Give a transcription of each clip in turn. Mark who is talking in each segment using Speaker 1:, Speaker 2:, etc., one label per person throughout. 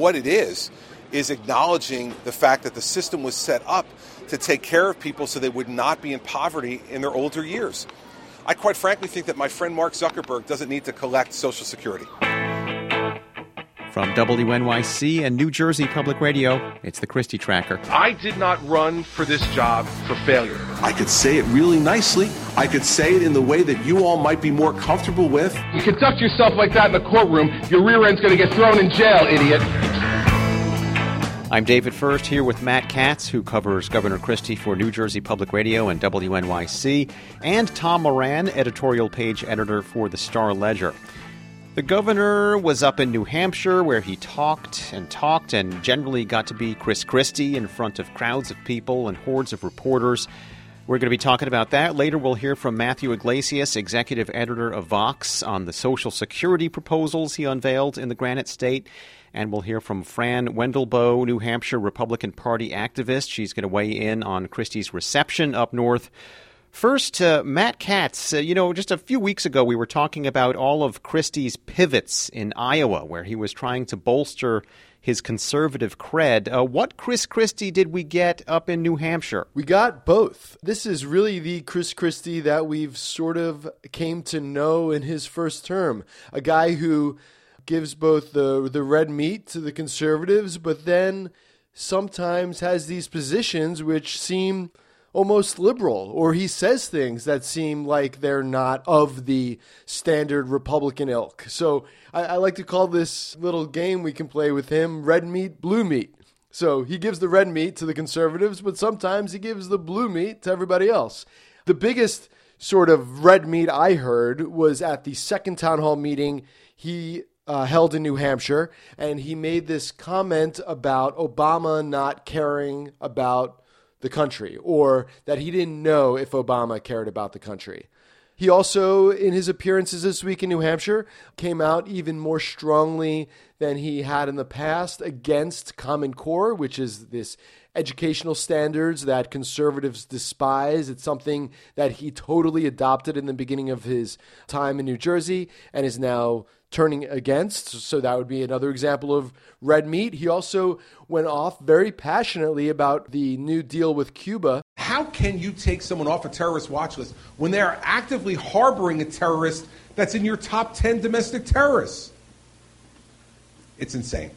Speaker 1: what it is is acknowledging the fact that the system was set up to take care of people so they would not be in poverty in their older years. I quite frankly think that my friend Mark Zuckerberg doesn't need to collect Social Security.
Speaker 2: From WNYC and New Jersey Public Radio, it's the Christie Tracker.
Speaker 3: I did not run for this job for failure.
Speaker 4: I could say it really nicely. I could say it in the way that you all might be more comfortable with.
Speaker 3: You conduct yourself like that in the courtroom, your rear end's going to get thrown in jail, idiot.
Speaker 2: I'm David Furst here with Matt Katz, who covers Governor Christie for New Jersey Public Radio and WNYC, and Tom Moran, editorial page editor for the Star Ledger. The governor was up in New Hampshire where he talked and talked and generally got to be Chris Christie in front of crowds of people and hordes of reporters. We're going to be talking about that. Later, we'll hear from Matthew Yglesias, executive editor of Vox, on the Social Security proposals he unveiled in the Granite State. And we'll hear from Fran Wendelboe, New Hampshire Republican Party activist. She's going to weigh in on Christie's reception up north First, uh, Matt Katz. Uh, you know, just a few weeks ago, we were talking about all of Christie's pivots in Iowa, where he was trying to bolster his conservative cred. Uh, what Chris Christie did we get up in New Hampshire?
Speaker 5: We got both. This is really the Chris Christie that we've sort of came to know in his first term. A guy who gives both the the red meat to the conservatives, but then sometimes has these positions which seem almost liberal, or he says things that seem like they're not of the standard Republican ilk. So I, I, like to call this little game we can play with him red meat, blue meat. So he gives the red meat to the conservatives, but sometimes he gives the blue meat to everybody else. The biggest sort of red meat I heard was at the second town hall meeting he uh, held in New Hampshire, and he made this comment about Obama not caring about the country or that he didn't know if Obama cared about the country. He also, in his appearances this week in New Hampshire, came out even more strongly than he had in the past against Common Core, which is this educational standards that conservatives despise. It's something that he totally adopted in the beginning of his time in New Jersey and is now turning against. So that would be another example of red meat. He also went off very passionately about the new deal with Cuba.
Speaker 1: How can you take someone off a terrorist watch list when they are actively harboring a terrorist that's in your top 10 domestic terrorists? It's insane.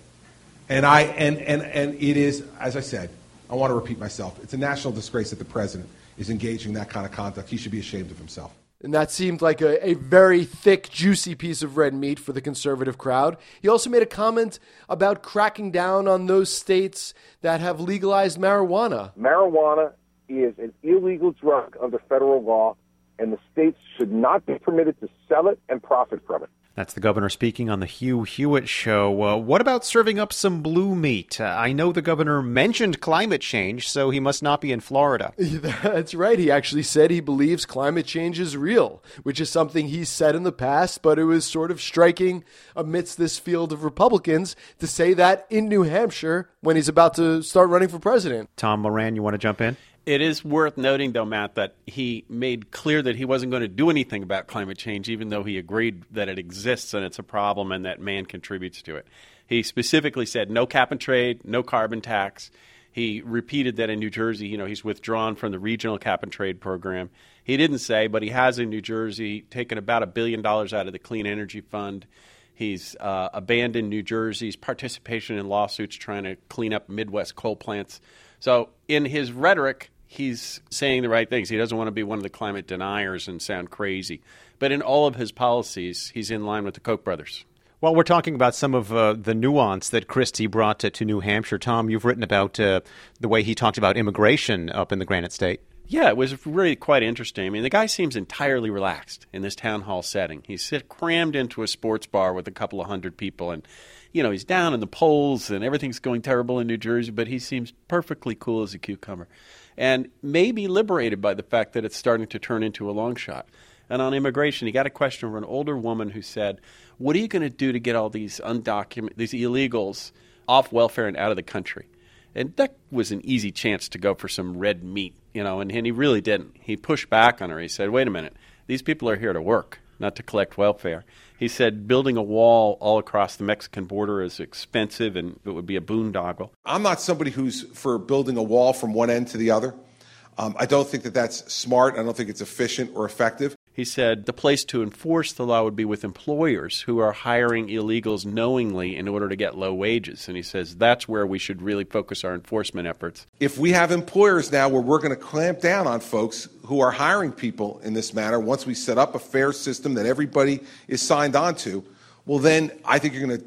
Speaker 1: And I and and and it is as I said, I want to repeat myself. It's a national disgrace that the president is engaging in that kind of conduct. He should be ashamed of himself.
Speaker 5: And that seemed like a, a very thick, juicy piece of red meat for the conservative crowd. He also made a comment about cracking down on those states that have legalized marijuana.
Speaker 6: Marijuana is an illegal drug under federal law, and the states should not be permitted to sell it and profit from it.
Speaker 2: That's the governor speaking on the Hugh Hewitt show. Uh, what about serving up some blue meat? Uh, I know the governor mentioned climate change, so he must not be in Florida.
Speaker 5: That's right. He actually said he believes climate change is real, which is something he's said in the past, but it was sort of striking amidst this field of Republicans to say that in New Hampshire when he's about to start running for president.
Speaker 2: Tom Moran, you want to jump in?
Speaker 7: It is worth noting, though, Matt, that he made clear that he wasn't going to do anything about climate change, even though he agreed that it exists and it's a problem and that man contributes to it. He specifically said no cap and trade, no carbon tax. He repeated that in New Jersey, you know, he's withdrawn from the regional cap and trade program. He didn't say, but he has in New Jersey taken about a billion dollars out of the Clean Energy Fund. He's uh, abandoned New Jersey's participation in lawsuits trying to clean up Midwest coal plants. So, in his rhetoric, he's saying the right things. He doesn't want to be one of the climate deniers and sound crazy. But in all of his policies, he's in line with the Koch brothers.
Speaker 2: Well, we're talking about some of uh, the nuance that Christie brought to, to, New Hampshire. Tom, you've written about uh, the way he talked about immigration up in the Granite State.
Speaker 7: Yeah, it was really quite interesting. I mean, the guy seems entirely relaxed in this town hall setting. He's crammed into a sports bar with a couple of hundred people, and you know he's down in the polls, and everything's going terrible in New Jersey. But he seems perfectly cool as a cucumber and may be liberated by the fact that it's starting to turn into a long shot. And on immigration, he got a question from an older woman who said, "What are you going to do to get all these undocumented, these illegals off welfare and out of the country?" And that was an easy chance to go for some red meat, you know. And, and he really didn't. He pushed back on her. He said, "Wait a minute, these people are here to work not to collect welfare. He said building a wall all across the Mexican border is expensive and it would be a boondoggle.
Speaker 1: I'm not somebody who's for building a wall from one end to the other. Um, I don't think that that's smart. I don't think it's efficient or effective.
Speaker 7: He said the place to enforce the law would be with employers who are hiring illegals knowingly in order to get low wages. And he says that's where we should really focus our enforcement efforts.
Speaker 1: If we have employers now where we're going to clamp down on folks who are hiring people in this manner, once we set up a fair system that everybody is signed on to, well, then I think you're going to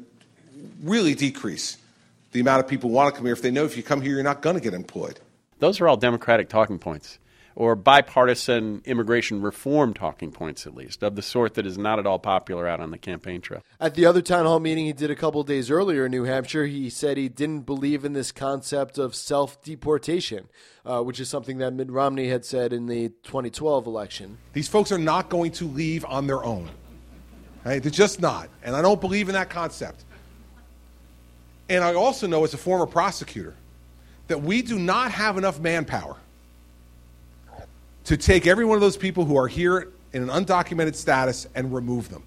Speaker 1: really decrease the amount of people who want to come here if they know if you come here, you're not going to get employed.
Speaker 7: Those are all Democratic talking points or bipartisan immigration reform talking points, at least, of the sort that is not at all popular out on the campaign trail.
Speaker 5: At the other town hall meeting he did a couple days earlier in New Hampshire, he said he didn't believe in this concept of self deportation, uh, which is something that Mitt Romney had said in the 2012 election.
Speaker 1: These folks are not going to leave on their own. Right? They're just not. And I don't believe in that concept. And I also know, as a former prosecutor, that we do not have enough manpower to take every one of those people who are here in an undocumented status and remove them.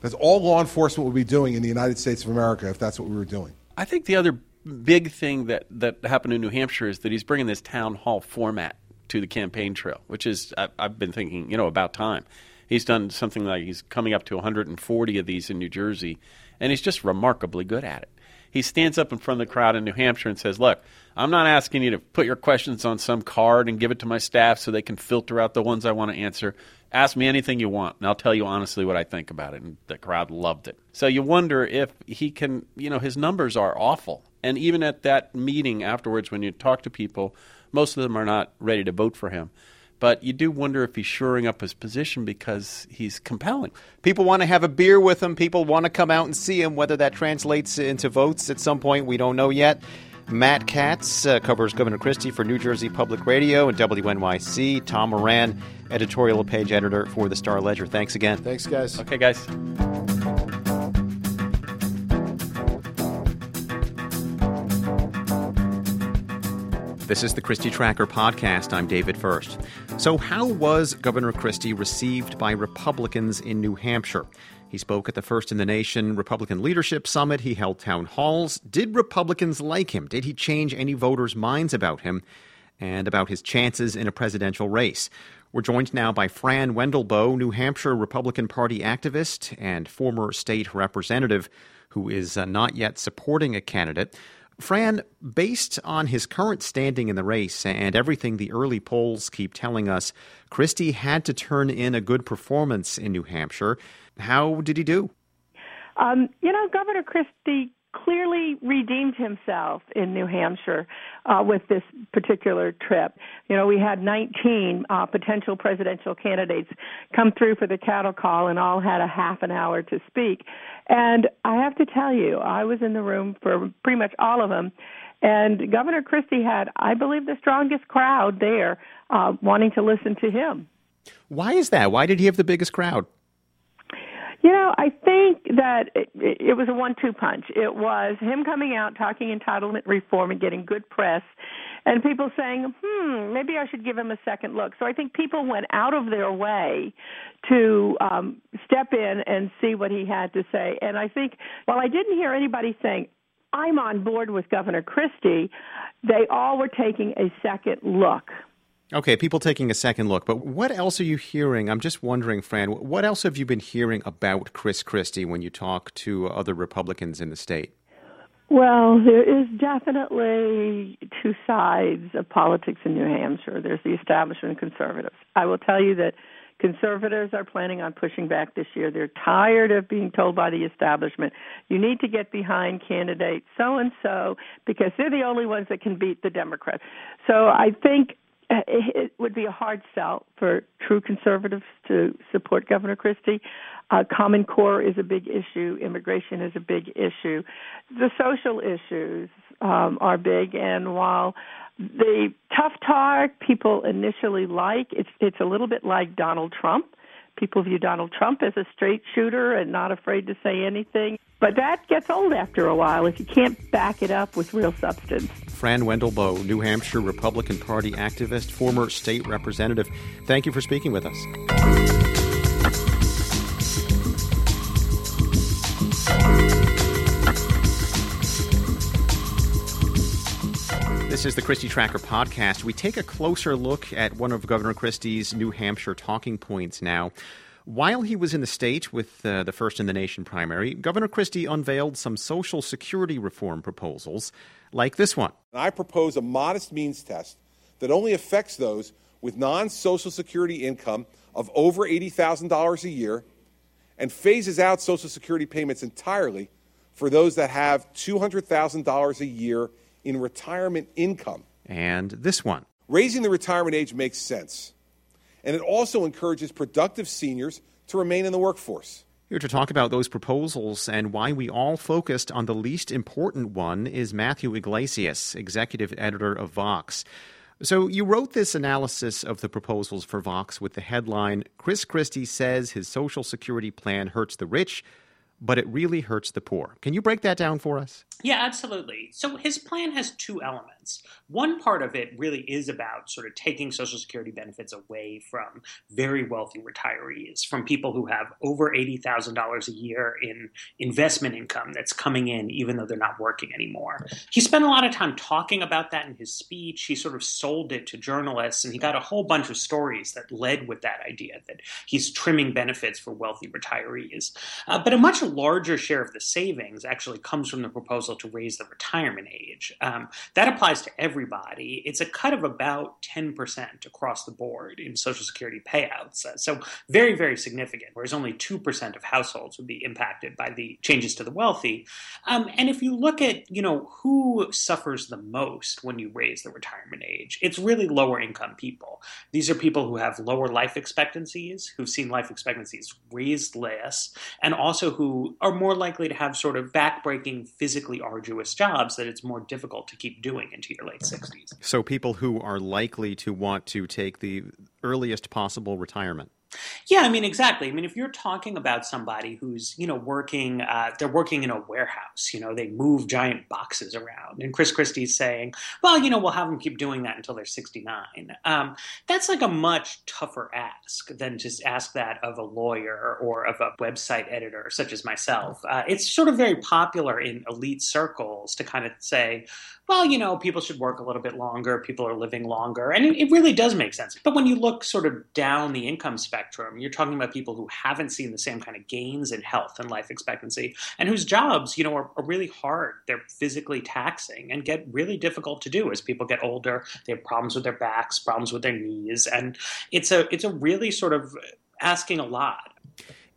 Speaker 1: That's all law enforcement would be doing in the United States of America if that's what we were doing.
Speaker 7: I think the other big thing that, that happened in New Hampshire is that he's bringing this town hall format to the campaign trail, which is, I, I've been thinking, you know, about time. He's done something like he's coming up to 140 of these in New Jersey, and he's just remarkably good at it he stands up in front of the crowd in New Hampshire and says, Look, I'm not asking you to put your questions on some card and give it to my staff so they can filter out the ones I want to answer. Ask me anything you want, and I'll tell you honestly what I think about it. And the crowd loved it. So you wonder if he can, you know, his numbers are awful. And even at that meeting afterwards, when you talk to people, most of them are not ready to vote for him but you do wonder if he's shoring up his position because he's compelling.
Speaker 2: People want to have a beer with him. People want to come out and see him. Whether that translates into votes at some point, we don't know yet. Matt Katz uh, covers Governor Christie for New Jersey Public Radio and WNYC. Tom Moran, editorial page editor for the Star Ledger. Thanks again.
Speaker 5: Thanks, guys.
Speaker 7: Okay, guys.
Speaker 2: This is the Christie Tracker podcast. I'm David Furst. So, how was Governor Christie received by Republicans in New Hampshire? He spoke at the First in the Nation Republican Leadership Summit. He held town halls. Did Republicans like him? Did he change any voters' minds about him and about his chances in a presidential race? We're joined now by Fran Wendelboe, New Hampshire Republican Party activist and former state representative, who is uh, not yet supporting a candidate. Fran, based on his current standing in the race and everything the early polls keep telling us, Christie had to turn in a good performance in New Hampshire. How did he do?
Speaker 8: Um, you know, Governor Christie clearly redeemed himself in New Hampshire uh, with this particular trip. You know, we had 19 uh, potential presidential candidates come through for the cattle call and all had a half an hour to speak. And I have to tell you, I was in the room for pretty much all of them. And Governor Christie had, I believe, the strongest crowd there uh, wanting to listen to him.
Speaker 2: Why is that? Why did he have the biggest crowd?
Speaker 8: You know, I think that it, it was a one-two punch. It was him coming out talking entitlement reform and getting good press, and people saying, "Hmm, maybe I should give him a second look." So I think people went out of their way to um, step in and see what he had to say. And I think, while I didn't hear anybody saying, "I'm on board with Governor Christie," they all were taking a second look.
Speaker 2: Okay, people taking a second look, but what else are you hearing? I'm just wondering, Fran, what else have you been hearing about Chris Christie when you talk to other Republicans in the state?
Speaker 8: Well, there is definitely two sides of politics in New Hampshire. There's the establishment conservatives. I will tell you that conservatives are planning on pushing back this year. They're tired of being told by the establishment, you need to get behind candidate so and so because they're the only ones that can beat the Democrats. So I think it would be a hard sell for true conservatives to support Governor Christie. Uh, Common Core is a big issue. Immigration is a big issue. The social issues um, are big, and while the tough talk people initially like, it's it's a little bit like Donald Trump. People view Donald Trump as a straight shooter and not afraid to say anything. But that gets old after a while if you can't back it up with real substance.
Speaker 2: Fran Wendelboe, New Hampshire Republican Party activist, former state representative. Thank you for speaking with us. This is the Christie Tracker podcast. We take a closer look at one of Governor Christie's New Hampshire talking points now. While he was in the state with uh, the First in the Nation primary, Governor Christie unveiled some Social Security reform proposals, like this one.
Speaker 9: I propose a modest means test that only affects those with non Social Security income of over $80,000 a year and phases out Social Security payments entirely for those that have $200,000 a year in retirement income.
Speaker 2: And this one.
Speaker 9: Raising the retirement age makes sense. And it also encourages productive seniors to remain in the workforce.
Speaker 2: Here to talk about those proposals and why we all focused on the least important one is Matthew Yglesias, executive editor of Vox. So, you wrote this analysis of the proposals for Vox with the headline Chris Christie says his Social Security plan hurts the rich, but it really hurts the poor. Can you break that down for us?
Speaker 10: Yeah, absolutely. So his plan has two elements. One part of it really is about sort of taking Social Security benefits away from very wealthy retirees, from people who have over $80,000 a year in investment income that's coming in even though they're not working anymore. He spent a lot of time talking about that in his speech. He sort of sold it to journalists and he got a whole bunch of stories that led with that idea that he's trimming benefits for wealthy retirees. Uh, but a much larger share of the savings actually comes from the proposal to raise the retirement age. Um, that applies to everybody. It's a cut of about 10% across the board in Social Security payouts. So very, very significant, whereas only 2% of households would be impacted by the changes to the wealthy. Um, and if you look at, you know, who suffers the most when you raise the retirement age, it's really lower income people. These are people who have lower life expectancies, who've seen life expectancies raised less, and also who are more likely to have sort of backbreaking, physically arduous jobs that it's more difficult to keep doing into your late 60s.
Speaker 2: So, people who are likely to want to take the earliest possible retirement.
Speaker 10: Yeah, I mean, exactly. I mean, if you're talking about somebody who's, you know, working, uh, they're working in a warehouse, you know, they move giant boxes around, and Chris Christie's saying, well, you know, we'll have them keep doing that until they're 69. Um, that's like a much tougher ask than just ask that of a lawyer or of a website editor such as myself. Uh, it's sort of very popular in elite circles to kind of say, well, you know, people should work a little bit longer, people are living longer, and it, it really does make sense. But when you look sort of down the income spectrum, you're talking about people who haven't seen the same kind of gains in health and life expectancy, and whose jobs, you know, are, are really hard. They're physically taxing and get really difficult to do as people get older. They have problems with their backs, problems with their knees, and it's a it's a really sort of asking a lot.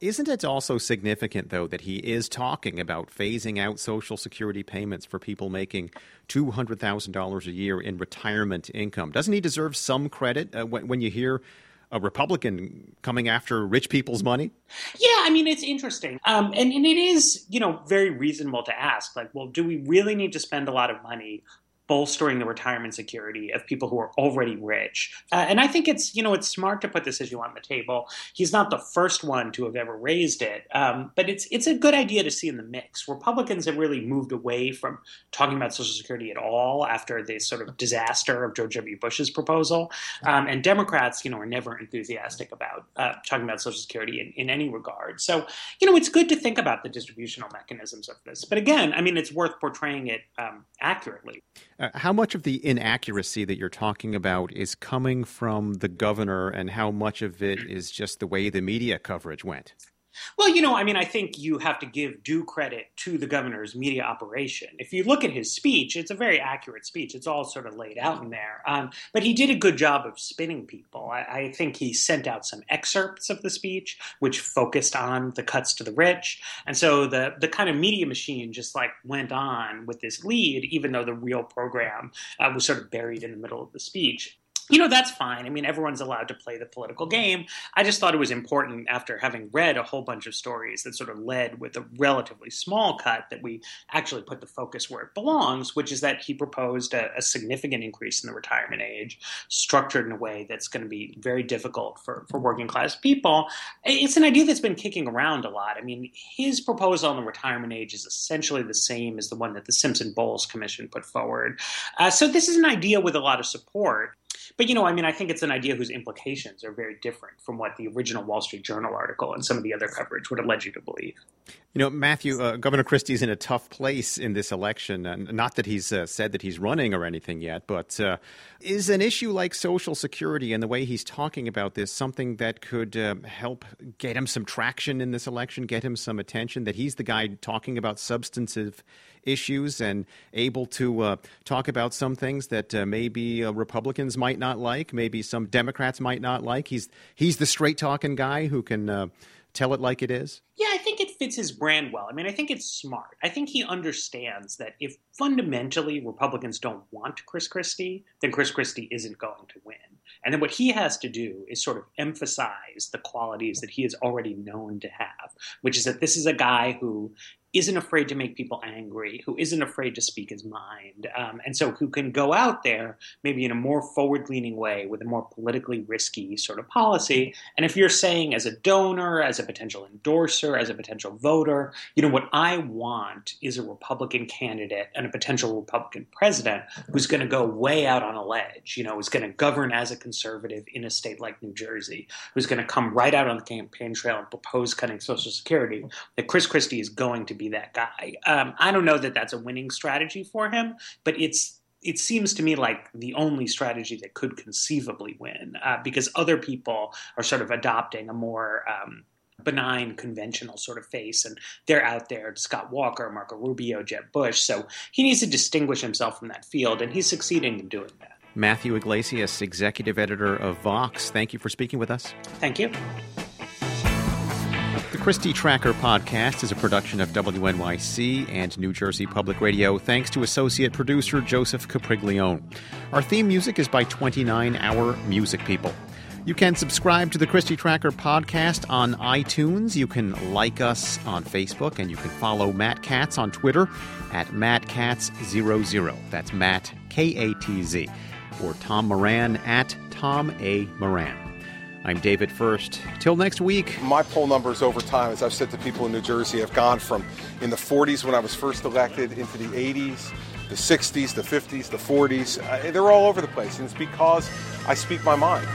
Speaker 2: Isn't it also significant, though, that he is talking about phasing out Social Security payments for people making $200,000 a year in retirement income? Doesn't he deserve some credit uh, when, when you hear a Republican coming after rich people's money?
Speaker 10: Yeah, I mean, it's interesting. Um, and, and it is, you know, very reasonable to ask, like, well, do we really need to spend a lot of money bolstering the retirement security of people who are already rich. Uh, and I think it's you know it's smart to put this issue on the table. He's not the first one to have ever raised it, um, but it's it's a good idea to see in the mix. Republicans have really moved away from talking about Social Security at all after the sort of disaster of George W. Bush's proposal, um, and Democrats you know are never enthusiastic about uh, talking about Social Security in, in any regard. So you know it's good to think about the distributional mechanisms of this. But again, I mean it's worth portraying it um, accurately.
Speaker 2: Uh, how much of the inaccuracy that you're talking about is coming from the governor, and how much of it is just the way the media coverage went?
Speaker 10: Well, you know, I mean, I think you have to give due credit to the governor's media operation. If you look at his speech, it's a very accurate speech. It's all sort of laid out in there. Um, but he did a good job of spinning people. I, I, think he sent out some excerpts of the speech, which focused on the cuts to the rich. And so the, the kind of media machine just like went on with this lead, even though the real program uh, was sort of buried in the middle of the speech you know, that's fine. I mean, everyone's allowed to play the political game. I just thought it was important after having read a whole bunch of stories that sort of led with a relatively small cut that we actually put the focus where it belongs, which is that he proposed a, a significant increase in the retirement age, structured in a way that's going to be very difficult for, for working class people. It's an idea that's been kicking around a lot. I mean, his proposal on the retirement age is essentially the same as the one that the Simpson Bowles Commission put forward. Uh, so this is an idea with a lot of support. But, you know, I mean, I think it's an idea whose implications are very different from what the original Wall Street Journal article and some of the other coverage would have led you to believe.
Speaker 2: You know, Matthew, uh, Governor Christie's in a tough place in this election. Not that he's uh, said that he's running or anything yet, but uh, is an issue like Social Security and the way he's talking about this something that could uh, help get him some traction in this election, get him some attention? That he's the guy talking about substantive issues and able to uh, talk about some things that uh, maybe uh, Republicans might not like, maybe some Democrats might not like. He's he's the straight talking guy who can uh, tell it like it is.
Speaker 10: Yeah, I think it fits his brand well. I mean, I think it's smart. I think he understands that if fundamentally Republicans don't want Chris Christie, then Chris Christie isn't going to win. And then what he has to do is sort of emphasize the qualities that he is already known to have, which is that this is a guy who isn't afraid to make people angry, who isn't afraid to speak his mind, um, and so who can go out there maybe in a more forward leaning way with a more politically risky sort of policy. And if you're saying as a donor, as a potential endorser, as a potential voter, you know, what I want is a Republican candidate and a potential Republican president who's going to go way out on a ledge, you know, who's going to govern as a conservative in a state like New Jersey, who's going to come right out on the campaign trail and propose cutting Social Security, that Chris Christie is going to be be that guy. Um, I don't know that that's a winning strategy for him, but it's it seems to me like the only strategy that could conceivably win uh, because other people are sort of adopting a more um, benign conventional sort of face and they're out there scott walker marco rubio jeb bush so he needs to distinguish himself from that field and he's succeeding in doing that.
Speaker 2: Matthew Yglesias executive editor of vox thank you for speaking with us.
Speaker 10: Thank you
Speaker 2: the Christie Tracker podcast is a production of WNYC and New Jersey Public Radio, thanks to associate producer Joseph Capriglione. Our theme music is by 29 Hour Music People. You can subscribe to the Christie Tracker podcast on iTunes. You can like us on Facebook, and you can follow Matt Katz on Twitter at MattKatz00. That's Matt, K A T Z. Or Tom Moran at Tom A. Moran. I'm David Furst. Till next week.
Speaker 9: My poll numbers over time, as I've said to people in New Jersey, have gone from in the 40s when I was first elected into the 80s, the 60s, the 50s, the 40s. Uh, they're all over the place, and it's because I speak my mind.